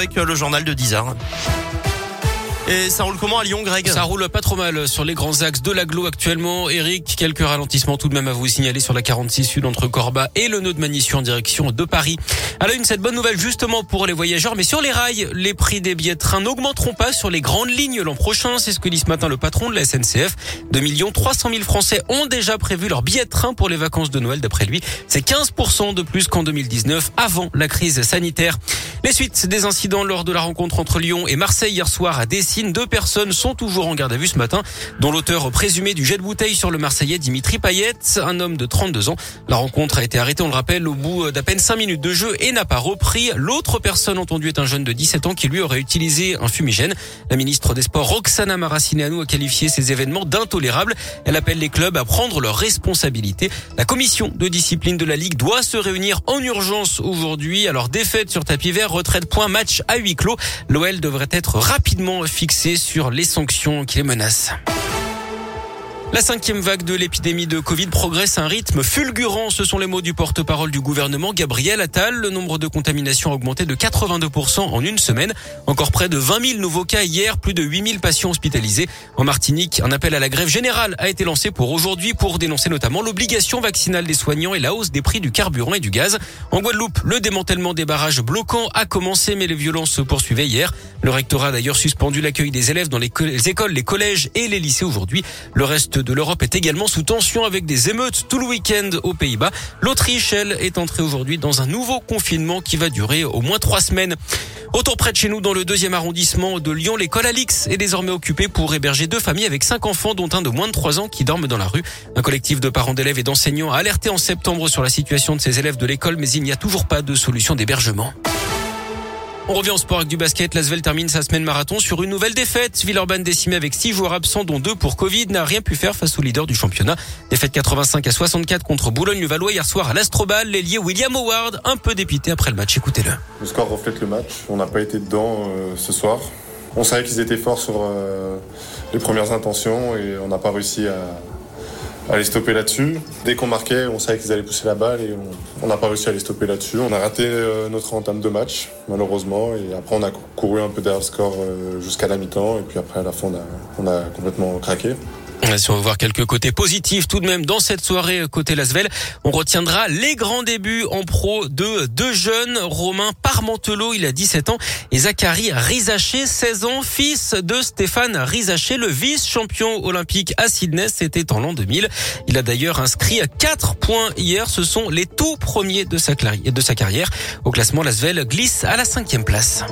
avec le journal de 10h. Et ça roule comment à Lyon, Greg? Ça roule pas trop mal sur les grands axes de l'agglo actuellement. Eric, quelques ralentissements tout de même à vous signaler sur la 46 sud entre Corba et le nœud de Manissue en direction de Paris. La une, cette bonne nouvelle justement pour les voyageurs, mais sur les rails, les prix des billets de train n'augmenteront pas sur les grandes lignes l'an prochain. C'est ce que dit ce matin le patron de la SNCF. 2 300 000 Français ont déjà prévu leur billet de train pour les vacances de Noël. D'après lui, c'est 15% de plus qu'en 2019 avant la crise sanitaire. Les suites des incidents lors de la rencontre entre Lyon et Marseille hier soir à Dessine, deux personnes sont toujours en garde à vue ce matin, dont l'auteur présumé du jet de bouteille sur le Marseillais Dimitri Payet, un homme de 32 ans. La rencontre a été arrêtée, on le rappelle, au bout d'à peine 5 minutes de jeu et n'a pas repris. L'autre personne entendue est un jeune de 17 ans qui lui aurait utilisé un fumigène. La ministre des Sports Roxana Maracineanu a qualifié ces événements d'intolérables. Elle appelle les clubs à prendre leurs responsabilités. La commission de discipline de la Ligue doit se réunir en urgence aujourd'hui. Alors défaite sur tapis vert retraite point match à huis clos. L'OL devrait être rapidement fixé sur les sanctions qui les menacent. La cinquième vague de l'épidémie de Covid progresse à un rythme fulgurant. Ce sont les mots du porte-parole du gouvernement, Gabriel Attal. Le nombre de contaminations a augmenté de 82% en une semaine. Encore près de 20 000 nouveaux cas hier, plus de 8 000 patients hospitalisés. En Martinique, un appel à la grève générale a été lancé pour aujourd'hui pour dénoncer notamment l'obligation vaccinale des soignants et la hausse des prix du carburant et du gaz. En Guadeloupe, le démantèlement des barrages bloquants a commencé, mais les violences se poursuivaient hier. Le rectorat a d'ailleurs suspendu l'accueil des élèves dans les écoles, les collèges et les lycées aujourd'hui. Le reste de l'Europe est également sous tension avec des émeutes tout le week-end aux Pays-Bas. L'Autriche, elle, est entrée aujourd'hui dans un nouveau confinement qui va durer au moins trois semaines. Autour près de chez nous, dans le deuxième arrondissement de Lyon, l'école Alix est désormais occupée pour héberger deux familles avec cinq enfants, dont un de moins de trois ans qui dorment dans la rue. Un collectif de parents d'élèves et d'enseignants a alerté en septembre sur la situation de ces élèves de l'école, mais il n'y a toujours pas de solution d'hébergement. On revient au sport avec du basket. L'Asvel termine sa semaine marathon sur une nouvelle défaite. Villeurbanne décimée avec six joueurs absents, dont deux pour Covid, n'a rien pu faire face au leader du championnat. Défaite 85 à 64 contre Boulogne-le-Valois hier soir à l'Astrobal. L'ailier William Howard, un peu dépité après le match. Écoutez-le. Le score reflète le match. On n'a pas été dedans euh, ce soir. On savait qu'ils étaient forts sur euh, les premières intentions et on n'a pas réussi à, à les stopper là-dessus. Dès qu'on marquait, on savait qu'ils allaient pousser la balle et on n'a pas réussi à les stopper là-dessus. On a raté euh, notre entame de match, malheureusement, et après on a couru un peu derrière le score euh, jusqu'à la mi-temps, et puis après à la fin on a complètement craqué. Si on veut voir quelques côtés positifs tout de même dans cette soirée côté Lasvel, on retiendra les grands débuts en pro de deux jeunes, Romain Parmentelot, il a 17 ans, et Zachary Rizaché, 16 ans, fils de Stéphane Rizaché, le vice-champion olympique à Sydney, c'était en l'an 2000. Il a d'ailleurs inscrit 4 points hier, ce sont les tout premiers de sa, de sa carrière. Au classement, Lasvel glisse à la cinquième place.